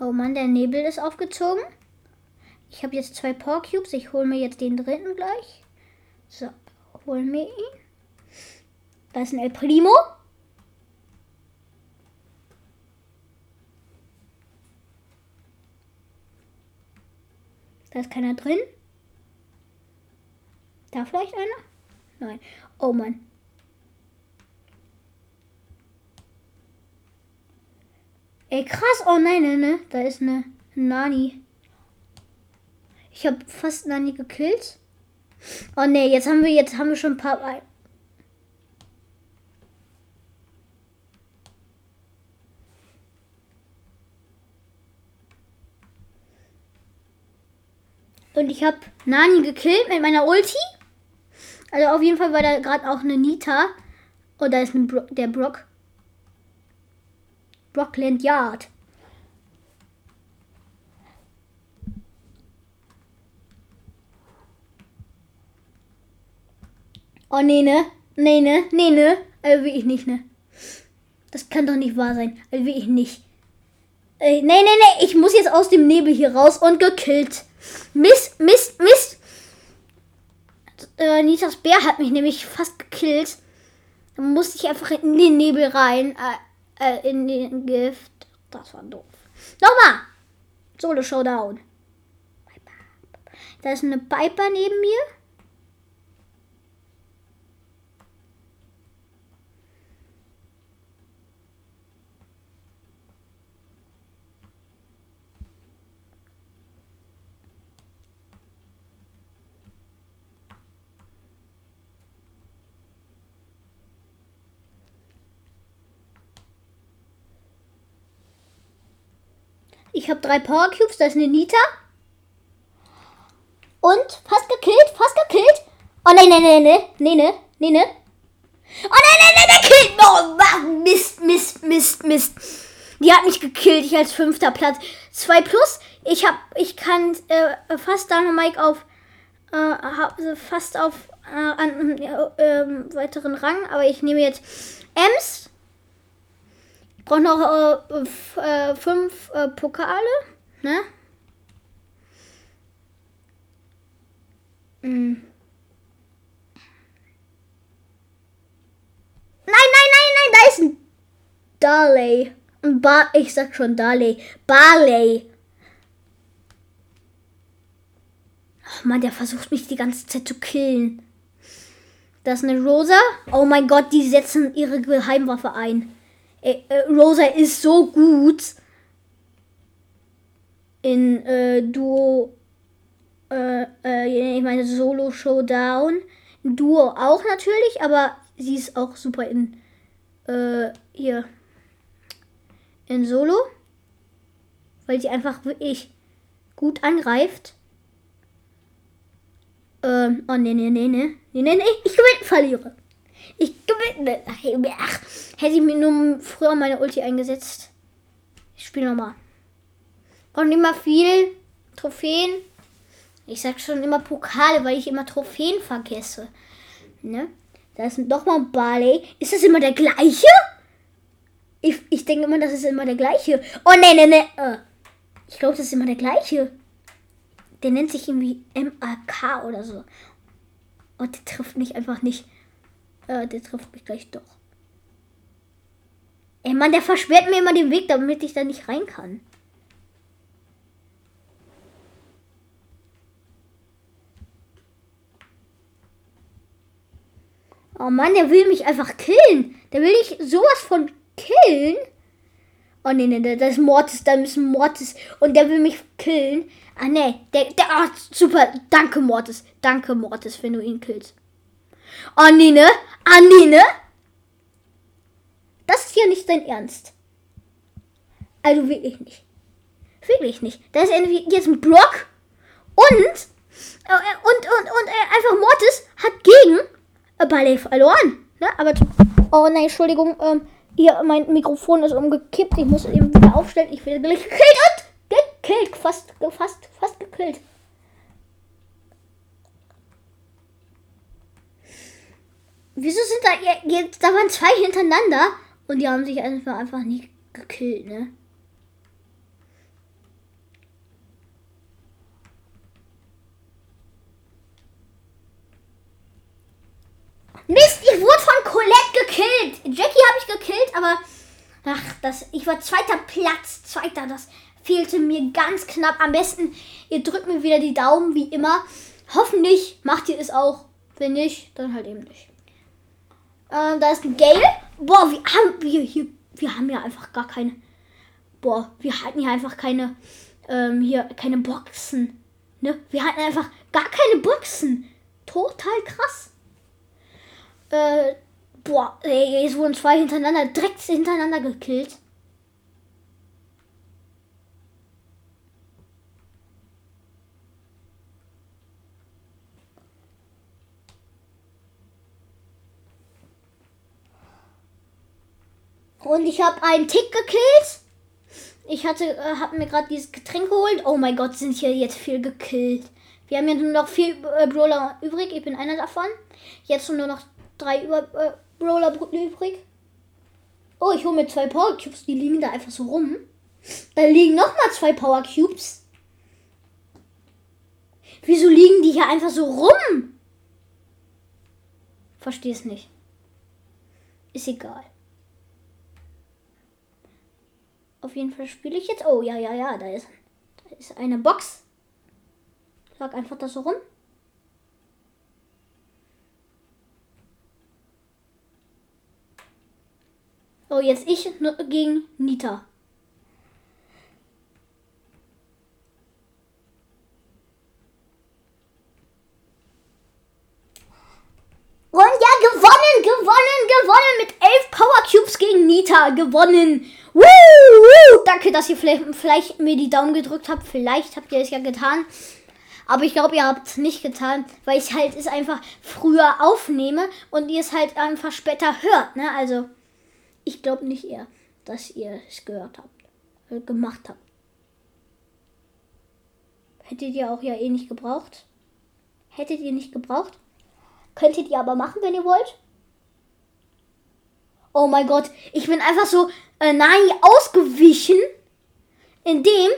Oh Mann, der Nebel ist aufgezogen. Ich habe jetzt zwei Power Cubes. Ich hole mir jetzt den dritten gleich. So, holen wir ihn. Da ist ein El Primo. Da ist keiner drin. Da vielleicht einer? Nein. Oh Mann. Ey, krass. Oh nein, nein, ne? Da ist eine Nani. Ich habe fast Nani gekillt. Oh ne, jetzt haben wir jetzt haben wir schon ein paar Und ich habe Nani gekillt mit meiner Ulti. Also auf jeden Fall war da gerade auch eine Nita. Und oh, da ist ein Bro der Brock. Rockland Yard. Oh, nee, ne? Nee, ne? Nee, ne? Also will ich nicht, ne? Das kann doch nicht wahr sein. Also will ich nicht. Äh, nee, nee, nee. Ich muss jetzt aus dem Nebel hier raus und gekillt. Mist, Mist, Mist. Äh, Nitas Bär hat mich nämlich fast gekillt. Dann musste ich einfach in den Nebel rein. Äh, äh, in den Gift. Das war doof. Nochmal. Solo Showdown. Da ist eine Piper neben mir. Ich habe drei Power Cubes. Da ist eine Nita. Und fast gekillt, fast gekillt. Oh nein, nein, nein, nein, nein, nein, nein, nein. Oh nein, nein, nein, der killt. Oh, Mist, Mist, Mist, Mist. Die hat mich gekillt. Ich als fünfter Platz. 2 plus. Ich hab, ich kann äh, fast Dynamite auf, äh, hab, fast auf äh, einen äh, weiteren Rang. Aber ich nehme jetzt Ems brauche noch äh, äh, fünf äh, Pokale. Ne? Hm. Nein, nein, nein, nein, da ist ein Darley. Bar ich sag schon Darley. Barley. Oh Mann, der versucht mich die ganze Zeit zu killen. Das ist eine Rosa. Oh mein Gott, die setzen ihre Geheimwaffe ein. Äh, äh, Rosa ist so gut in äh, Duo, äh, äh, ich meine Solo Showdown. Duo auch natürlich, aber sie ist auch super in äh, hier in Solo, weil sie einfach wirklich gut angreift. Ähm, oh ne ne ne ne ne ne ne, ich verliere. Ich gewinne. Ach, hätte ich mir nur früher meine Ulti eingesetzt. Ich spiele nochmal. Und immer viel Trophäen. Ich sag schon immer Pokale, weil ich immer Trophäen vergesse. Ne? Da ist doch mal ein Barley. Ist das immer der gleiche? Ich, ich denke immer, das ist immer der gleiche. Oh, ne, ne, ne. Ich glaube, das ist immer der gleiche. Der nennt sich irgendwie MAK oder so. Und der trifft mich einfach nicht. Äh, der trifft mich gleich doch. Ey, Mann, der versperrt mir immer den Weg, damit ich da nicht rein kann. Oh Mann, der will mich einfach killen. Der will ich sowas von killen. Oh nee, nee, das ist Mortis, da ist Mortis. Und der will mich killen. Ah nee, der, der, ah, super. Danke, Mortis. Danke, Mortis, wenn du ihn killst. Oh nee, ne? Annine? Das ist ja nicht dein Ernst. Also wirklich nicht. Wirklich nicht. Da ist jetzt ein Block und äh, und und und äh, einfach Mortis hat gegen äh, Ballet verloren. Ne? Aber oh nein, Entschuldigung, ähm, hier mein Mikrofon ist umgekippt. Ich muss eben wieder aufstellen. Ich werde gleich gekillt und gekillt, fast fast fast gekillt. Wieso sind da jetzt, da waren zwei hintereinander und die haben sich einfach, einfach nicht gekillt, ne? Mist, ich wurde von Colette gekillt. Jackie habe ich gekillt, aber ach, das, ich war zweiter Platz, zweiter, das fehlte mir ganz knapp. Am besten, ihr drückt mir wieder die Daumen, wie immer. Hoffentlich macht ihr es auch. Wenn nicht, dann halt eben nicht. Äh, da ist ein Gale. Boah, wir haben wir hier, wir haben ja einfach gar keine. Boah, wir hatten hier einfach keine, ähm, hier keine Boxen. Ne? Wir hatten einfach gar keine Boxen. Total krass. Äh, boah, ey, jetzt wurden zwei hintereinander, direkt hintereinander gekillt. Und ich habe einen Tick gekillt. Ich hatte, äh, hab mir gerade dieses Getränk geholt. Oh mein Gott, sind hier jetzt viel gekillt. Wir haben ja nur noch vier äh, Brawler übrig. Ich bin einer davon. Jetzt nur noch drei über, äh, Brawler übrig. Oh, ich hole mir zwei Power Cubes. Die liegen da einfach so rum. Da liegen noch mal zwei Power Cubes. Wieso liegen die hier einfach so rum? Verstehe es nicht. Ist egal. Auf jeden Fall spiele ich jetzt. Oh, ja, ja, ja, da ist, da ist eine Box. Lag einfach da so rum. Oh, jetzt ich gegen Nita. Und ja, gewonnen, gewonnen, gewonnen mit elf Power Cubes gegen Nita. Gewonnen. Woo, woo. Danke, dass ihr vielleicht, vielleicht mir die Daumen gedrückt habt. Vielleicht habt ihr es ja getan. Aber ich glaube, ihr habt es nicht getan, weil ich halt es einfach früher aufnehme und ihr es halt einfach später hört. Ne? Also, ich glaube nicht eher, dass ihr es gehört habt, äh, gemacht habt. Hättet ihr auch ja eh nicht gebraucht. Hättet ihr nicht gebraucht. Könntet ihr aber machen, wenn ihr wollt. Oh mein Gott, ich bin einfach so äh, Nani ausgewichen, indem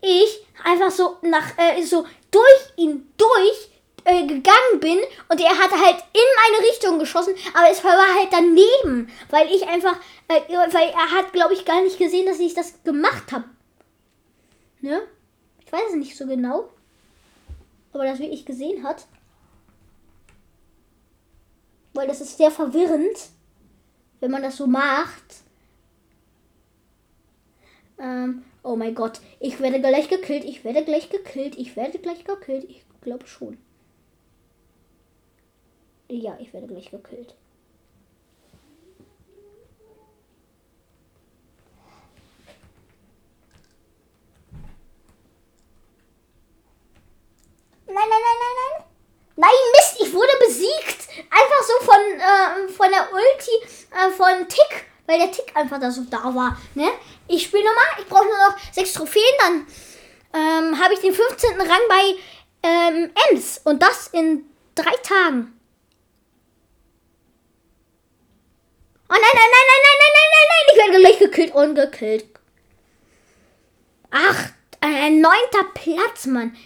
ich einfach so nach äh, so durch ihn durch äh, gegangen bin und er hat halt in meine Richtung geschossen, aber es war halt daneben, weil ich einfach, äh, weil er hat, glaube ich, gar nicht gesehen, dass ich das gemacht habe. Ne? Ich weiß es nicht so genau, aber dass wirklich gesehen hat. Weil das ist sehr verwirrend, wenn man das so macht. Ähm, oh mein Gott, ich werde gleich gekillt, ich werde gleich gekillt, ich werde gleich gekillt. Ich glaube schon. Ja, ich werde gleich gekillt. Nein, nein, nein, nein, nein. Nein, Mist, ich wurde besiegt. Einfach so von, äh, von der Ulti äh, von Tick, weil der Tick einfach da so da war. Ne? Ich spiele nochmal, ich brauche nur noch sechs Trophäen, dann ähm, habe ich den 15. Rang bei ähm, Ems. Und das in drei Tagen. Oh nein, nein, nein, nein, nein, nein, nein, nein, nein. Ich werde gleich gekillt und gekillt. Ach, ein neunter Platz, Mann.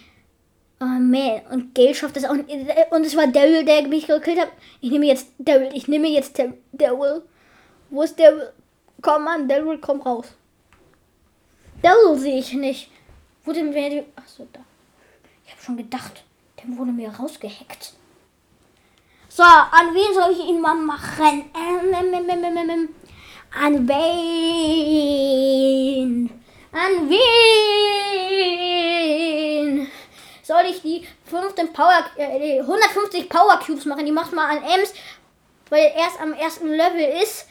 Oh man, und Gale schafft das auch. Und es war Daryl, der mich gekillt hat. Ich nehme jetzt Daryl. Ich nehme jetzt Daryl. Wo ist Daryl? Komm an, Daryl, komm raus. Daryl sehe ich nicht. Denn wer die. Achso, da. Ich habe schon gedacht, der wurde mir rausgehackt. So, an wen soll ich ihn mal machen? Ähm, ähm, ähm. An wen? An wen? Soll ich die 15 Power, äh, 150 Power Cubes machen? Die macht mal an Ems, weil er erst am ersten Level ist.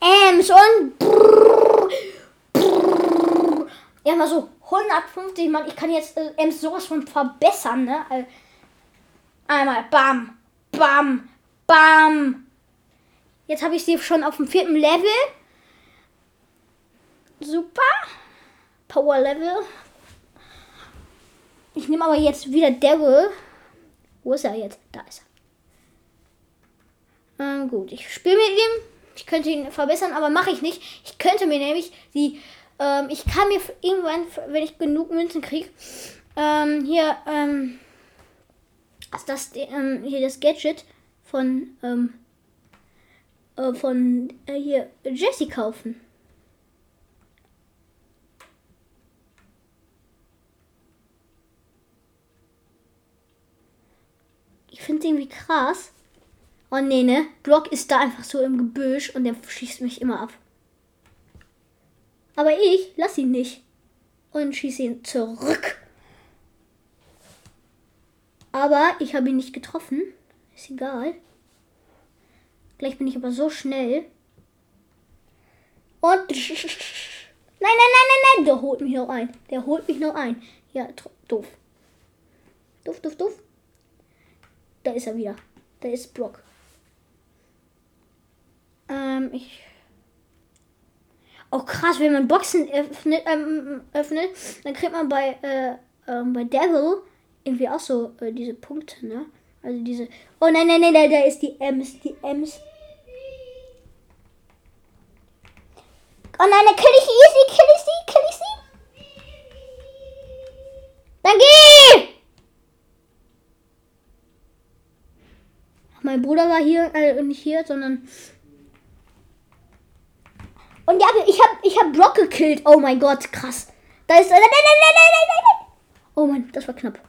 Ems und brrr. Ja mal so 150 Mann. Ich kann jetzt äh, sowas von verbessern, ne? Einmal, bam, Bam. Bam. Jetzt habe ich sie schon auf dem vierten Level. Super. Power Level. Ich nehme aber jetzt wieder Devil. Wo ist er jetzt? Da ist er. Ähm, gut, ich spiele mit ihm. Ich könnte ihn verbessern, aber mache ich nicht. Ich könnte mir nämlich die. Ähm, ich kann mir irgendwann, wenn ich genug Münzen kriege, ähm, hier, ähm, das ähm, hier das Gadget von ähm, äh, von äh, hier Jessie kaufen. Ich finde irgendwie krass. Oh nee, ne? Brock ist da einfach so im Gebüsch und der schießt mich immer ab. Aber ich lass ihn nicht. Und schieße ihn zurück. Aber ich habe ihn nicht getroffen. Ist egal. Gleich bin ich aber so schnell. Und. Nein, nein, nein, nein, nein. Der holt mich noch ein. Der holt mich noch ein. Ja, doof. Doof, doof, doof. Da ist er wieder. Da ist Brock. Ähm, ich. Oh krass, wenn man Boxen öffnet, ähm, öffnet dann kriegt man bei, äh, ähm, bei Devil irgendwie auch so äh, diese Punkte, ne? Also diese. Oh nein, nein, nein, nein, da ist die Ems, die Ems. Oh nein, dann kill ich sie, kill ich sie, kill ich sie. Dann geh! Mein Bruder war hier, äh, nicht hier, sondern. Und ja, ich hab, ich hab Brock gekillt. Oh mein Gott, krass. Da ist. Nein, nein, nein, nein, nein, nein, nein. Oh Mann, das war knapp.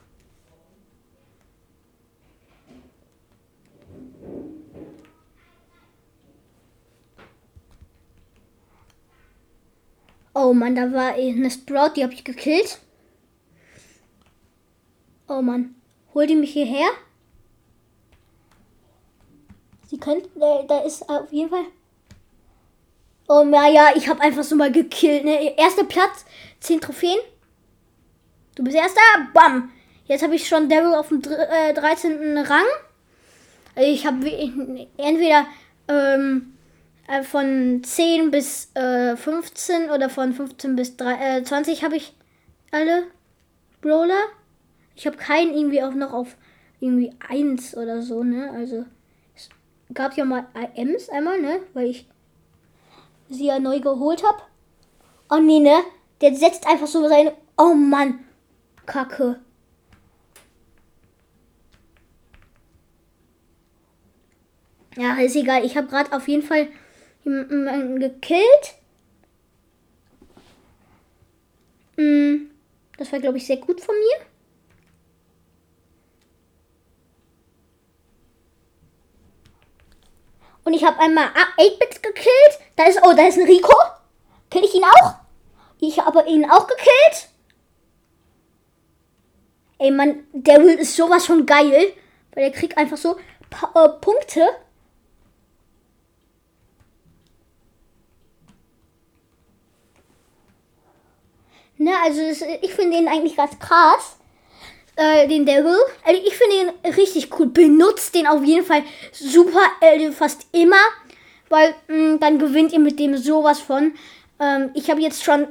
Oh Mann, da war eine Sprout, die habe ich gekillt. Oh Mann. Hol die mich hierher? Sie könnte, da, da ist auf jeden Fall. Oh ja, ich habe einfach so mal gekillt. Ne? Erster Platz, 10 Trophäen. Du bist erster, bam. Jetzt habe ich schon Devil auf dem äh, 13. Rang. Ich habe entweder ähm, äh, von 10 bis äh, 15 oder von 15 bis 3, äh, 20 habe ich alle Brawler. Ich habe keinen irgendwie auch noch auf irgendwie 1 oder so, ne? Also es gab ja mal Ems einmal, ne? Weil ich sie ja neu geholt habe. Oh nee, ne? Der setzt einfach so seine. Oh Mann. Kacke. Ja, ist egal. Ich habe gerade auf jeden Fall jemanden gekillt. Hm, das war, glaube ich, sehr gut von mir. Und ich habe einmal 8-Bits gekillt. Da ist, oh, da ist ein Rico. Kill ich ihn auch? Ich habe ihn auch gekillt. Ey, Mann, der Will ist sowas von geil. Weil der kriegt einfach so äh, Punkte Ne, also das, ich finde den eigentlich ganz krass. Äh, den Devil. Also ich finde ihn richtig cool. Benutzt den auf jeden Fall super, äh, fast immer. Weil mh, mm, dann gewinnt ihr mit dem sowas von. Ähm, ich habe jetzt schon.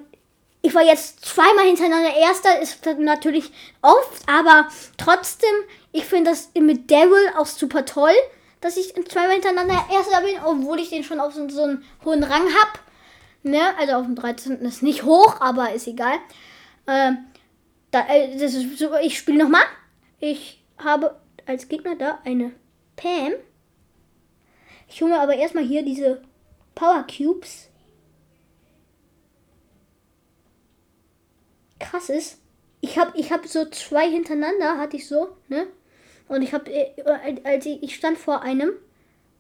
Ich war jetzt zweimal hintereinander Erster, ist natürlich oft, aber trotzdem, ich finde das mit Devil auch super toll, dass ich zweimal hintereinander Erster bin, obwohl ich den schon auf so, so einen hohen Rang habe. Ne? Also auf dem 13. ist nicht hoch, aber ist egal. Äh, da, äh, das ist so, ich spiele nochmal. Ich habe als Gegner da eine Pam. Ich hole mir aber erstmal hier diese Power Cubes. Krass ist, ich habe ich hab so zwei hintereinander, hatte ich so, ne? Und ich habe, äh, als ich, ich stand vor einem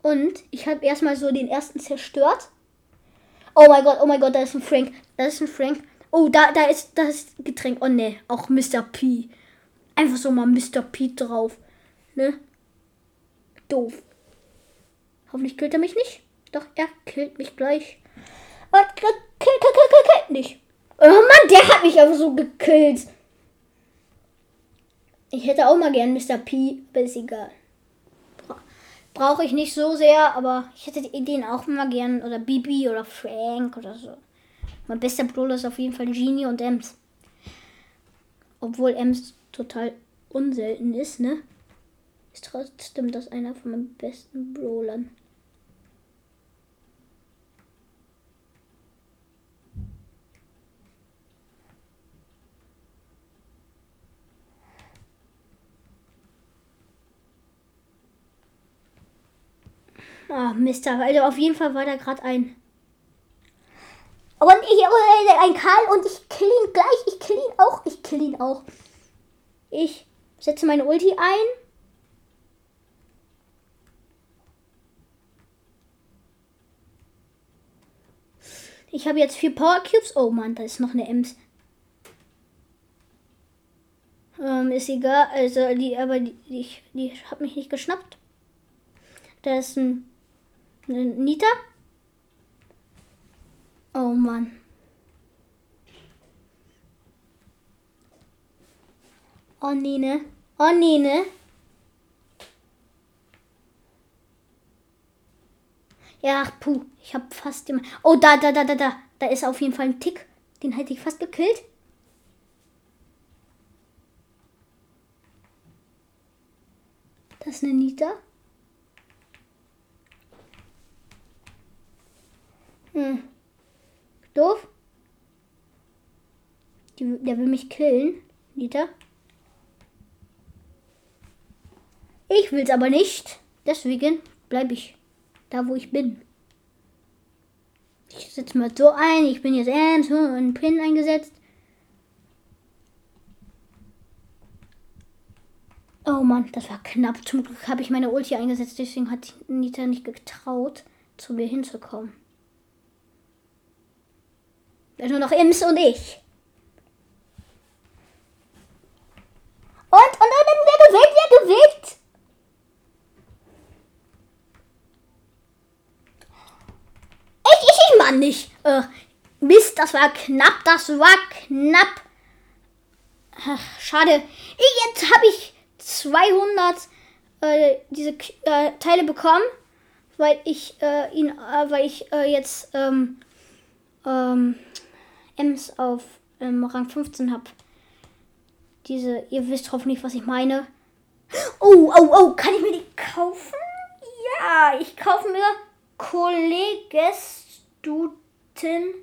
und ich habe erstmal so den ersten zerstört. Oh mein Gott, oh mein Gott, da ist ein Frank. Da ist ein Frank. Oh, da, da ist das Getränk. Oh ne, auch Mr. P. Einfach so mal Mr. P drauf. Ne? Doof. Hoffentlich killt er mich nicht. Doch, er killt mich gleich. Oh, kill, kill, kill, kill, kill, nicht. Oh Mann, der hat mich einfach so gekillt. Ich hätte auch mal gern Mr. P, aber ist egal brauche ich nicht so sehr, aber ich hätte die Ideen auch mal gern. Oder Bibi oder Frank oder so. Mein bester Bruder ist auf jeden Fall Genie und Ems. Obwohl Ems total unselten ist, ne? Ist trotzdem das einer von meinen besten Brawlern. Ah, Mister. Also auf jeden Fall war da gerade ein. Und ich, äh, ein Karl und ich kill ihn gleich. Ich kill ihn auch. Ich kill ihn auch. Ich setze meine Ulti ein. Ich habe jetzt vier Power Cubes. Oh Mann, da ist noch eine Ems. Ähm, ist egal. Also die, aber die, die, die hat mich nicht geschnappt. Da ist ein Nita? Oh Mann. Oh nee, ne? Oh nee, ne? Ja, puh. Ich hab fast immer. Oh, da, da, da, da, da. Da ist auf jeden Fall ein Tick. Den hätte ich fast gekillt. Das ist eine Nita. Hm. Doof. Die, der will mich killen. Nita. Ich will es aber nicht. Deswegen bleibe ich da, wo ich bin. Ich setze mal so ein. Ich bin jetzt ernst und Pin eingesetzt. Oh Mann, das war knapp. Zum Glück habe ich meine Ulti eingesetzt. Deswegen hat Nita nicht getraut, zu mir hinzukommen. Nur noch Ims und ich. Und, und, und, wer gewinnt, wer gewinnt? Ich, ich, ich, Mann, nicht. Äh, Mist, das war knapp, das war knapp. Ach, schade. Ich, jetzt habe ich 200 äh, diese äh, Teile bekommen, weil ich äh, ihn, äh, weil ich äh, jetzt ähm, ähm, Ems auf ähm, Rang 15 habe. Diese, ihr wisst hoffentlich, was ich meine. Oh, oh, oh, kann ich mir die kaufen? Ja, ich kaufe mir Kollegestuten.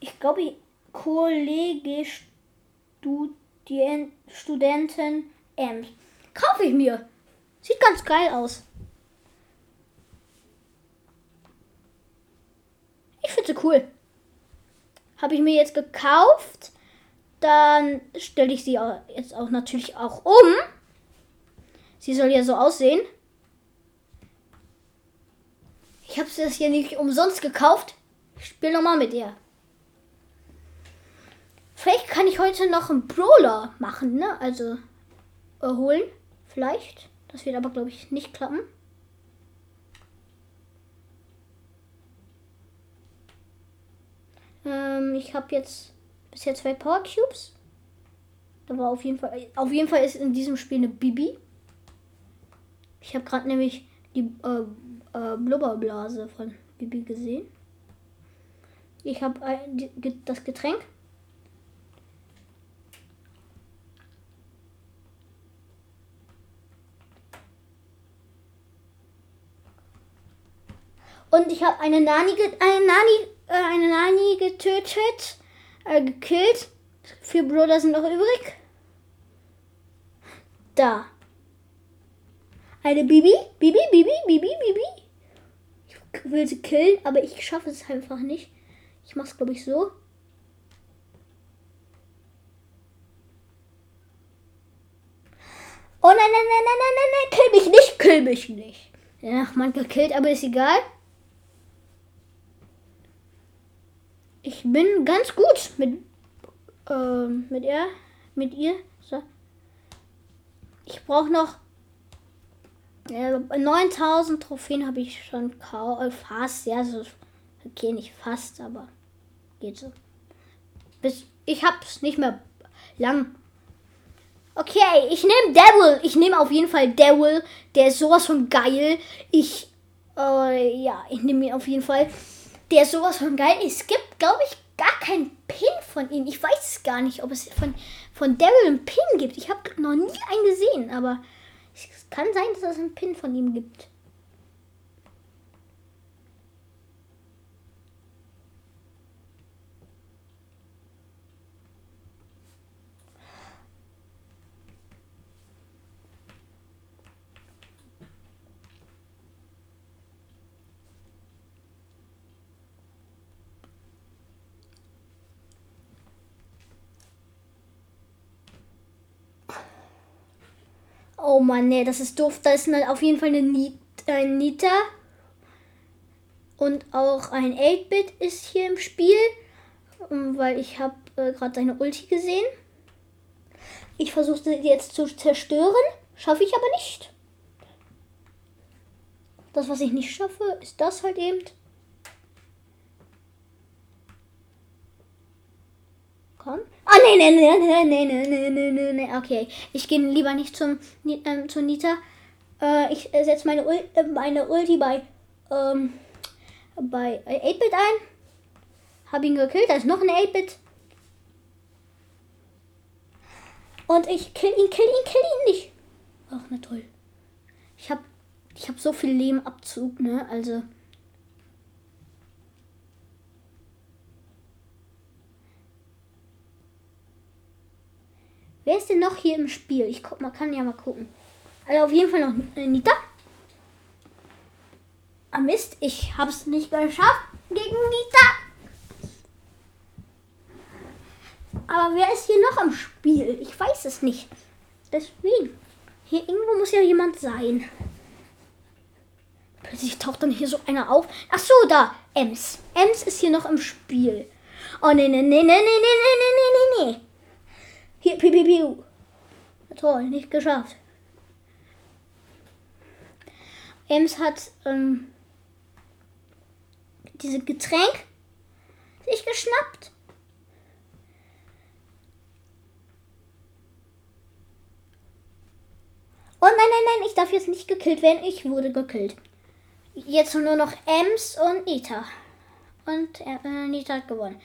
Ich glaube, Kollegestudien Studenten Ems. Kaufe ich mir. Sieht ganz geil aus. Ich finde sie cool. Habe ich mir jetzt gekauft. Dann stelle ich sie jetzt auch natürlich auch um. Sie soll ja so aussehen. Ich habe das hier nicht umsonst gekauft. Ich spiele nochmal mit ihr. Vielleicht kann ich heute noch einen Brawler machen, ne? Also erholen. Vielleicht. Das wird aber, glaube ich, nicht klappen. Ähm, ich habe jetzt bisher zwei Power Cubes. Da war auf jeden Fall. Auf jeden Fall ist in diesem Spiel eine Bibi. Ich habe gerade nämlich die äh, äh, Blubberblase von Bibi gesehen. Ich habe das Getränk. Und ich habe eine Nani, eine Nani äh, eine Nani getötet, äh, gekillt. Vier Brüder sind noch übrig. Da. Eine Bibi, Bibi, Bibi, Bibi, Bibi. Ich will sie killen, aber ich schaffe es einfach nicht. Ich mach's, glaube ich, so. Oh nein, nein, nein, nein, nein, nein, nein, kill mich nicht, kill mich nicht. Ja, man gekillt, aber ist egal. Ich bin ganz gut mit, äh, mit ihr. Mit ihr. So. Ich brauche noch äh, 9000 Trophäen habe ich schon äh, fast. Ja, so, okay, nicht fast, aber geht so. Bis, ich hab's nicht mehr lang. Okay, ich nehme Devil. Ich nehme auf jeden Fall Devil. Der ist sowas von geil. Ich, äh, ja, ich nehme ihn auf jeden Fall der ist sowas von geil. Es gibt, glaube ich, gar keinen Pin von ihm. Ich weiß gar nicht, ob es von, von Daryl einen Pin gibt. Ich habe noch nie einen gesehen, aber es kann sein, dass es einen Pin von ihm gibt. Oh Mann, nee, das ist doof. Da ist auf jeden Fall eine Nita. Und auch ein 8-Bit ist hier im Spiel. Ähm, weil ich habe äh, gerade seine Ulti gesehen. Ich versuche sie jetzt zu zerstören. Schaffe ich aber nicht. Das, was ich nicht schaffe, ist das halt eben. Komm. Ah, nee, nee, nee, nee, nee, nee, nee, nee, nee. Okay, ich gehe lieber nicht zum, ähm, zu Nita. Äh, ich setze meine, Ul äh, meine Ulti bei, ähm, bei 8-Bit ein. Habe ihn gekillt. Da ist noch ein 8-Bit. Und ich kill ihn, kill ihn, kill ihn nicht. Ach, na toll. Ich habe ich hab so viel Lehmabzug, ne? Also. Wer ist denn noch hier im Spiel? Ich guck, man kann ja mal gucken. Also auf jeden Fall noch Nita. Ah Mist, ich hab's nicht geschafft gegen Nita. Aber wer ist hier noch im Spiel? Ich weiß es nicht. Deswegen. Hier irgendwo muss ja jemand sein. Plötzlich taucht dann hier so einer auf. Ach so, da. Ems. Ems ist hier noch im Spiel. Oh, nee, nee, nee, nee, nee, nee, nee, nee, nee, nee. Hier, piu, piu, piu. Toll, nicht geschafft. Ems hat ähm, diese Getränk sich geschnappt. Oh nein, nein, nein, ich darf jetzt nicht gekillt werden. Ich wurde gekillt. Jetzt nur noch Ems und Nita. Und äh, Nita hat gewonnen.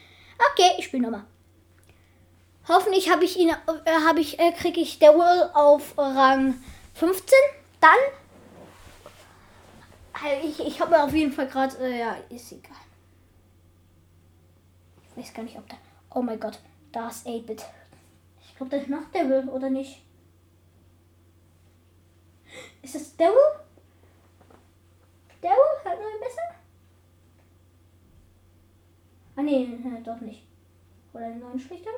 Okay, ich spiele nochmal. Hoffentlich habe ich ihn, äh, habe ich, äh, kriege ich der Will auf Rang 15. Dann. Äh, ich, ich habe mir auf jeden Fall gerade, äh, ja, ist egal. Ich weiß gar nicht, ob da. Oh mein Gott, da ist 8-Bit. Ich glaube, das noch der Will, oder nicht? Ist das Daryl? Daryl? Hat man besser? Ah nee, doch nicht. Oder einen neuen schlechter?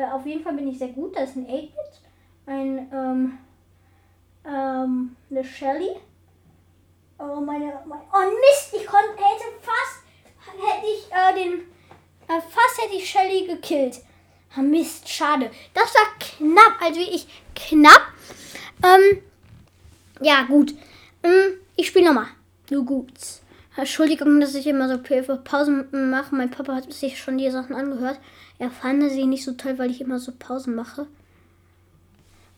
Äh, auf jeden Fall bin ich sehr gut. Da ist ein 8-Bit, ein, ähm, ähm, eine Shelly. Oh, meine, meine, oh Mist, ich konnte, hätte fast, hätte ich, äh, den, äh, fast hätte ich Shelly gekillt. Oh, Mist, schade. Das war knapp, also ich knapp. Ähm, ja, gut. Ähm, ich spiele nochmal. Nur gut. Entschuldigung, dass ich immer so Pausen mache. Mein Papa hat sich schon die Sachen angehört. Er fand sie nicht so toll, weil ich immer so Pausen mache.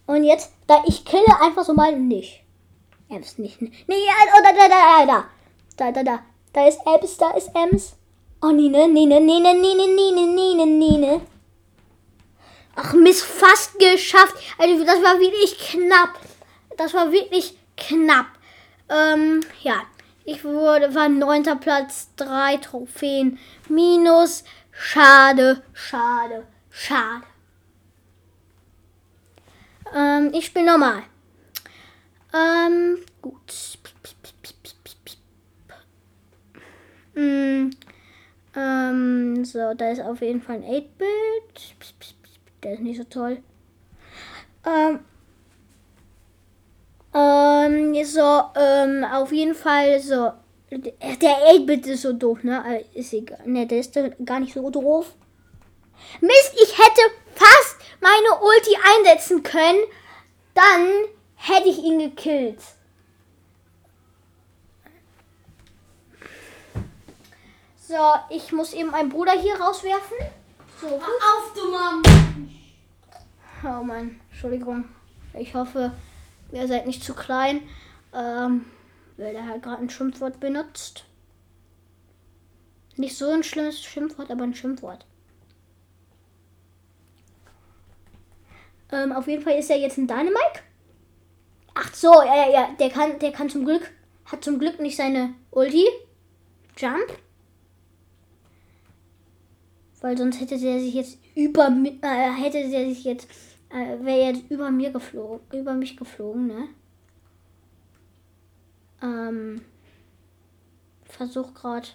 Und jetzt, da ich kille einfach so mal nicht. Ems nicht. Nee, oh, da, da, da, da. Da, da, da. Da ist Ems, da ist Ems. Oh, Nine, Nine, Nine, Nine, Nine, Nine, Nine. Ach, Mist, fast geschafft. Also, das war wirklich knapp. Das war wirklich knapp. Ähm, ja. Ich wurde, war neunter Platz, drei Trophäen. Minus. Schade, schade, schade. Ähm, ich spiele nochmal. Ähm, gut. Mm, ähm, so, da ist auf jeden Fall ein 8-Bit. Der ist nicht so toll. Ähm, ähm, so, ähm, auf jeden Fall so. Der 8-Bit ist so doof, ne? Also, ist egal. Ne, der ist gar nicht so doof. Mist, ich hätte fast meine Ulti einsetzen können. Dann hätte ich ihn gekillt. So, ich muss eben meinen Bruder hier rauswerfen. So. auf, du Mann! Oh Mann, Entschuldigung. Ich hoffe, ihr seid nicht zu klein. Ähm, weil er halt gerade ein Schimpfwort benutzt. Nicht so ein schlimmes Schimpfwort, aber ein Schimpfwort. Ähm, auf jeden Fall ist er jetzt ein Dynamike. Ach so, ja, ja, ja, der kann, der kann zum Glück, hat zum Glück nicht seine Ulti. Jump. Weil sonst hätte der sich jetzt über äh, hätte der sich jetzt, äh, wäre jetzt über mir geflogen, über mich geflogen, ne? Ähm, versuch gerade.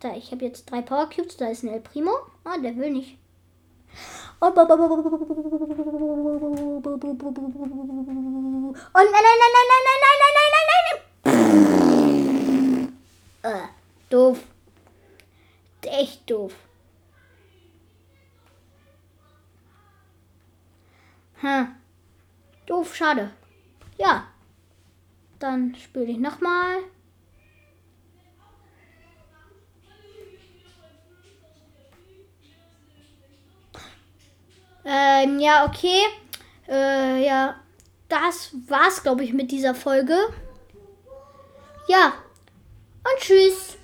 Da, ich habe jetzt drei Power Cubes. Da ist ein El Primo. Ah, der will nicht. Oh, nein, nein, nein, nein, nein, nein, nein, nein, nein, nein, nein. Äh, doof. Echt doof. Hm. Doof, schade. Ja. Dann spiele ich nochmal. Ähm, ja, okay. Äh, ja. Das war's, glaube ich, mit dieser Folge. Ja. Und tschüss.